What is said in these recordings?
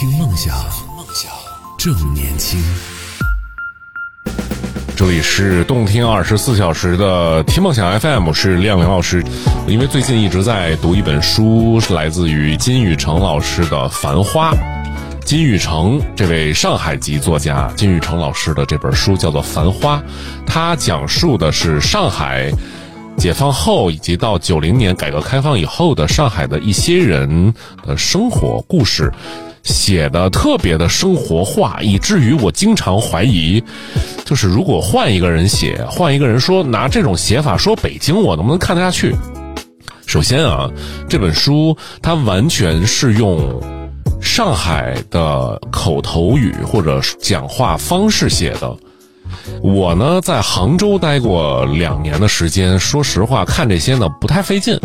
听梦想，梦想正年轻。这里是动听二十四小时的听梦想 FM，是亮亮老师。因为最近一直在读一本书，是来自于金宇成老师的《繁花》。金宇成这位上海籍作家，金宇成老师的这本书叫做《繁花》，它讲述的是上海解放后以及到九零年改革开放以后的上海的一些人的生活故事。写的特别的生活化，以至于我经常怀疑，就是如果换一个人写，换一个人说拿这种写法说北京，我能不能看得下去？首先啊，这本书它完全是用上海的口头语或者讲话方式写的。我呢在杭州待过两年的时间，说实话看这些呢不太费劲。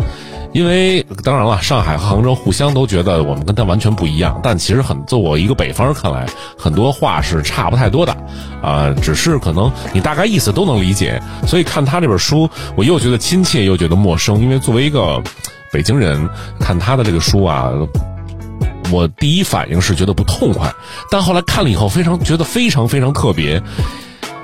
因为当然了，上海和杭州互相都觉得我们跟他完全不一样，但其实很，就我一个北方人看来，很多话是差不太多的，啊，只是可能你大概意思都能理解。所以看他这本书，我又觉得亲切，又觉得陌生。因为作为一个北京人，看他的这个书啊，我第一反应是觉得不痛快，但后来看了以后，非常觉得非常非常特别。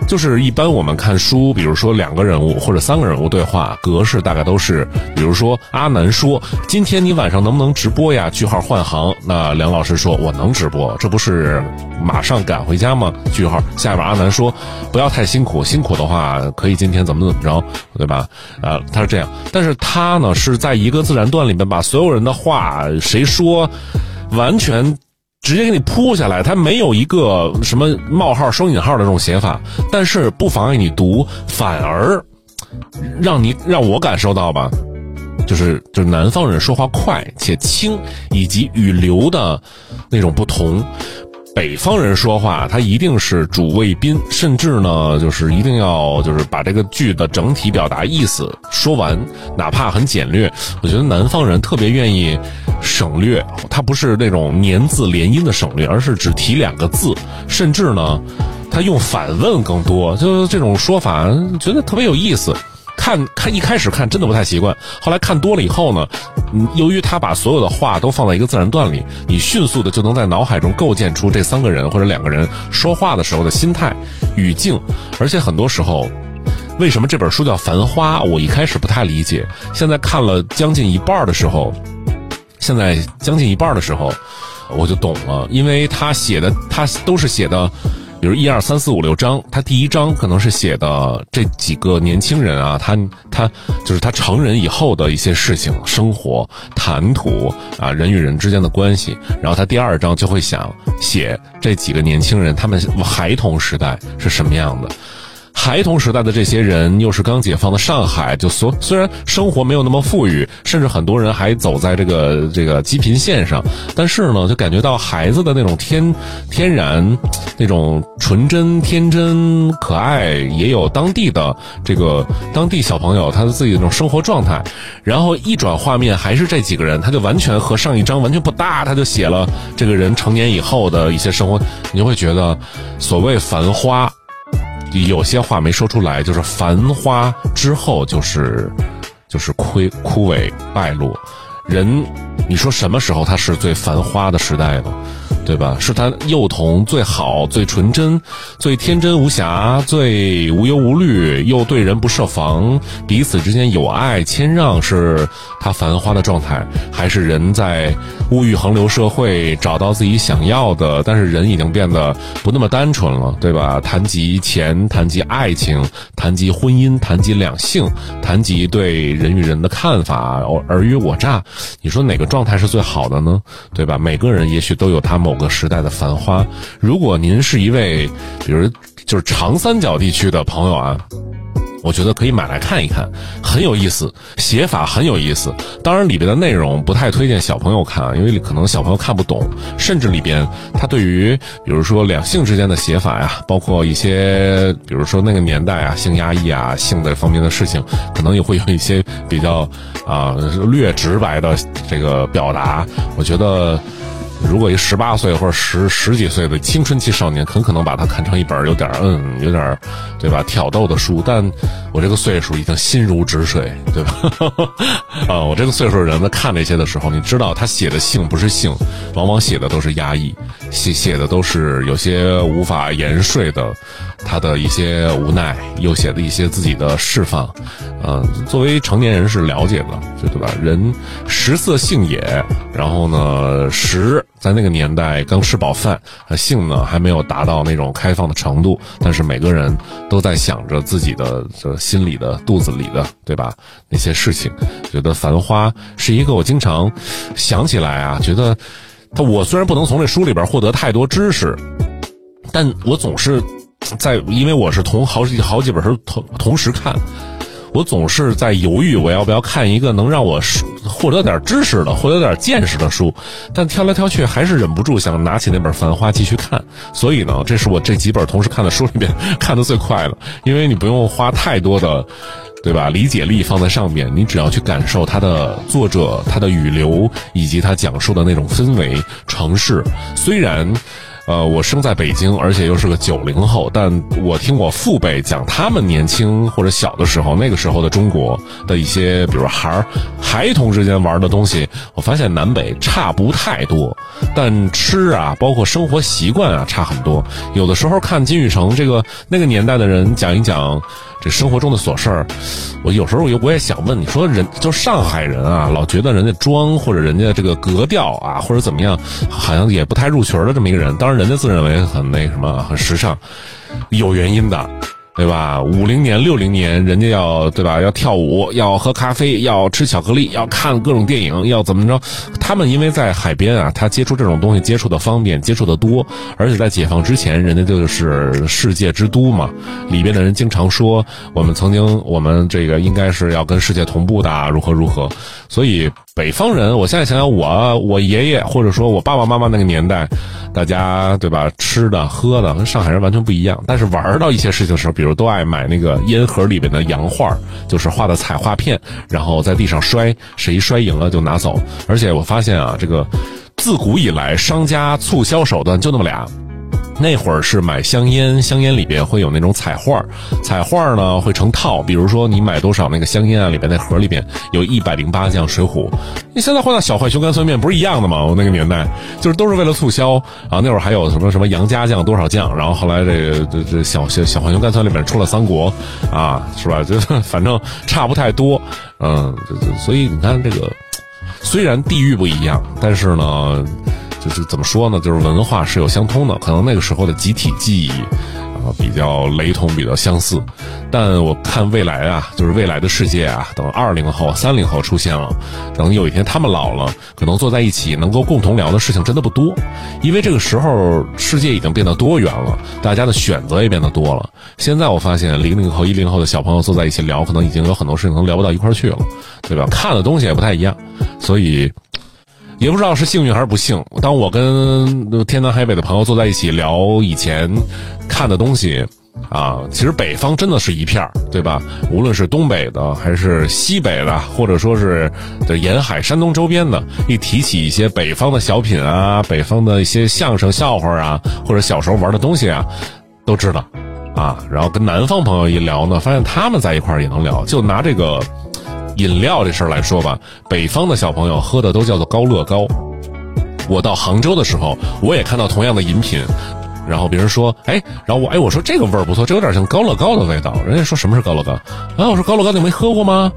就是一般我们看书，比如说两个人物或者三个人物对话，格式大概都是，比如说阿南说：“今天你晚上能不能直播呀？”句号换行，那梁老师说：“我能直播，这不是马上赶回家吗？”句号下边阿南说：“不要太辛苦，辛苦的话可以今天怎么怎么着，对吧？”啊，他是这样，但是他呢是在一个自然段里面把所有人的话谁说，完全。直接给你铺下来，它没有一个什么冒号、双引号的这种写法，但是不妨碍你读，反而让你让我感受到吧，就是就是南方人说话快且轻，以及语流的那种不同。北方人说话，他一定是主谓宾，甚至呢，就是一定要就是把这个句的整体表达意思说完，哪怕很简略。我觉得南方人特别愿意省略，他不是那种年字连音的省略，而是只提两个字，甚至呢，他用反问更多，就是这种说法，觉得特别有意思。看看一开始看真的不太习惯，后来看多了以后呢，由于他把所有的话都放在一个自然段里，你迅速的就能在脑海中构建出这三个人或者两个人说话的时候的心态、语境，而且很多时候，为什么这本书叫《繁花》？我一开始不太理解，现在看了将近一半的时候，现在将近一半的时候，我就懂了，因为他写的他都是写的。比如一二三四五六章，他第一章可能是写的这几个年轻人啊，他他就是他成人以后的一些事情、生活、谈吐啊，人与人之间的关系。然后他第二章就会想写这几个年轻人他们孩童时代是什么样的。孩童时代的这些人，又是刚解放的上海，就所虽然生活没有那么富裕，甚至很多人还走在这个这个积贫线上，但是呢，就感觉到孩子的那种天天然、那种纯真、天真、可爱，也有当地的这个当地小朋友他的自己的那种生活状态。然后一转画面，还是这几个人，他就完全和上一章完全不搭，他就写了这个人成年以后的一些生活，你就会觉得所谓繁花。有些话没说出来，就是繁花之后就是就是枯枯萎败落。人，你说什么时候他是最繁花的时代呢？对吧？是他幼童最好、最纯真、最天真无瑕、最无忧无虑，又对人不设防，彼此之间有爱谦让，是他繁花的状态？还是人在物欲横流社会找到自己想要的，但是人已经变得不那么单纯了，对吧？谈及钱，谈及爱情，谈及婚姻，谈及两性，谈及对人与人的看法，尔虞我诈，你说哪个状态是最好的呢？对吧？每个人也许都有他某。某个时代的繁花，如果您是一位，比如就是长三角地区的朋友啊，我觉得可以买来看一看，很有意思，写法很有意思。当然里边的内容不太推荐小朋友看，因为可能小朋友看不懂，甚至里边他对于比如说两性之间的写法呀，包括一些比如说那个年代啊性压抑啊性的方面的事情，可能也会有一些比较啊略直白的这个表达，我觉得。如果一十八岁或者十十几岁的青春期少年，很可能把它看成一本有点嗯，有点对吧？挑逗的书。但我这个岁数已经心如止水，对吧？啊，我这个岁数的人在看这些的时候，你知道他写的性不是性，往往写的都是压抑，写写的都是有些无法言说的，他的一些无奈，又写的一些自己的释放。嗯，作为成年人是了解的，就对吧？人食色性也，然后呢，食在那个年代刚吃饱饭，性呢还没有达到那种开放的程度，但是每个人都在想着自己的这心里的肚子里的，对吧？那些事情，觉得《繁花》是一个我经常想起来啊，觉得他我虽然不能从这书里边获得太多知识，但我总是在，因为我是同好几好几本书同同时看。我总是在犹豫，我要不要看一个能让我获得点知识的、获得点见识的书，但挑来挑去还是忍不住想拿起那本《繁花》继续看。所以呢，这是我这几本同时看的书里面 看的最快的，因为你不用花太多的，对吧？理解力放在上面，你只要去感受它的作者、他的语流以及他讲述的那种氛围、城市。虽然。呃，我生在北京，而且又是个九零后，但我听我父辈讲他们年轻或者小的时候，那个时候的中国的一些，比如孩儿、孩童之间玩的东西，我发现南北差不太多，但吃啊，包括生活习惯啊，差很多。有的时候看金宇成这个那个年代的人讲一讲。这生活中的琐事儿，我有时候我我也想问你说，人就上海人啊，老觉得人家装或者人家这个格调啊，或者怎么样，好像也不太入群的这么一个人。当然，人家自认为很那什么，很时尚，有原因的。对吧？五零年、六零年，人家要对吧？要跳舞，要喝咖啡，要吃巧克力，要看各种电影，要怎么着？他们因为在海边啊，他接触这种东西接触的方便，接触的多，而且在解放之前，人家就是世界之都嘛。里边的人经常说，我们曾经，我们这个应该是要跟世界同步的，如何如何。所以北方人，我现在想想，我我爷爷或者说我爸爸妈妈那个年代，大家对吧？吃的喝的跟上海人完全不一样，但是玩到一些事情的时候，比如都爱买那个烟盒里边的洋画，就是画的彩画片，然后在地上摔，谁摔赢了就拿走。而且我发现现啊，这个自古以来商家促销手段就那么俩。那会儿是买香烟，香烟里边会有那种彩画，彩画呢会成套，比如说你买多少那个香烟啊，里边那盒里边有一百零八将水浒。你现在换到小浣熊干脆面不是一样的吗？我那个年代就是都是为了促销啊。那会儿还有什么什么杨家将多少将，然后后来这个这这小小小浣熊干脆里面出了三国啊，是吧？就反正差不太多，嗯，所以你看这个虽然地域不一样，但是呢。就是怎么说呢？就是文化是有相通的，可能那个时候的集体记忆比较雷同，比较相似。但我看未来啊，就是未来的世界啊，等二零后、三零后出现了，等有一天他们老了，可能坐在一起能够共同聊的事情真的不多，因为这个时候世界已经变得多元了，大家的选择也变得多了。现在我发现零零后、一零后的小朋友坐在一起聊，可能已经有很多事情能聊不到一块去了，对吧？看的东西也不太一样，所以。也不知道是幸运还是不幸。当我跟天南海北的朋友坐在一起聊以前看的东西，啊，其实北方真的是一片儿，对吧？无论是东北的，还是西北的，或者说是的沿海山东周边的，一提起一些北方的小品啊，北方的一些相声笑话啊，或者小时候玩的东西啊，都知道，啊，然后跟南方朋友一聊呢，发现他们在一块儿也能聊，就拿这个。饮料这事儿来说吧，北方的小朋友喝的都叫做高乐高。我到杭州的时候，我也看到同样的饮品，然后别人说，哎，然后我，哎，我说这个味儿不错，这有点像高乐高的味道。人家说什么是高乐高？啊，我说高乐高你没喝过吗？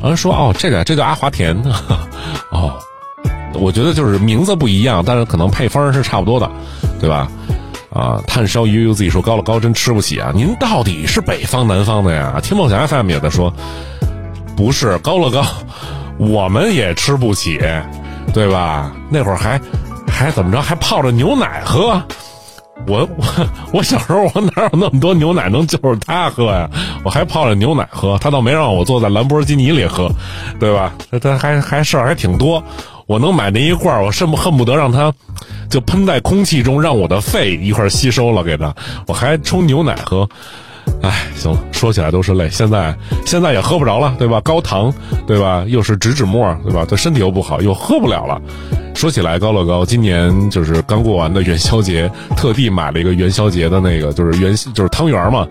然后说哦，这个这叫阿华田呢。哦，我觉得就是名字不一样，但是可能配方是差不多的，对吧？啊，炭烧悠悠自己说高乐高真吃不起啊！您到底是北方南方的呀？听梦想 FM 也在说。不是高乐高，我们也吃不起，对吧？那会儿还还怎么着？还泡着牛奶喝。我我我小时候我哪有那么多牛奶能就着他喝呀？我还泡着牛奶喝，他倒没让我坐在兰博基尼里喝，对吧？他他还还事儿还挺多。我能买那一罐，我甚不恨不得让他就喷在空气中，让我的肺一块吸收了给他。我还冲牛奶喝。哎，行了，说起来都是泪。现在现在也喝不着了，对吧？高糖，对吧？又是植脂末，对吧？对身体又不好，又喝不了了。说起来，高乐高今年就是刚过完的元宵节，特地买了一个元宵节的那个，就是元就是汤圆嘛，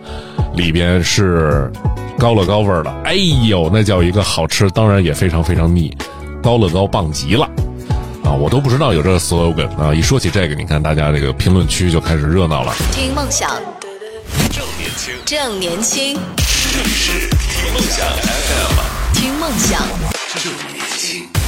里边是高乐高味儿的。哎呦，那叫一个好吃，当然也非常非常腻。高乐高棒极了。啊，我都不知道有这个 slogan 啊！一说起这个，你看大家这个评论区就开始热闹了。听梦想，正年轻，这里是听梦想 FM，听梦想，正年轻。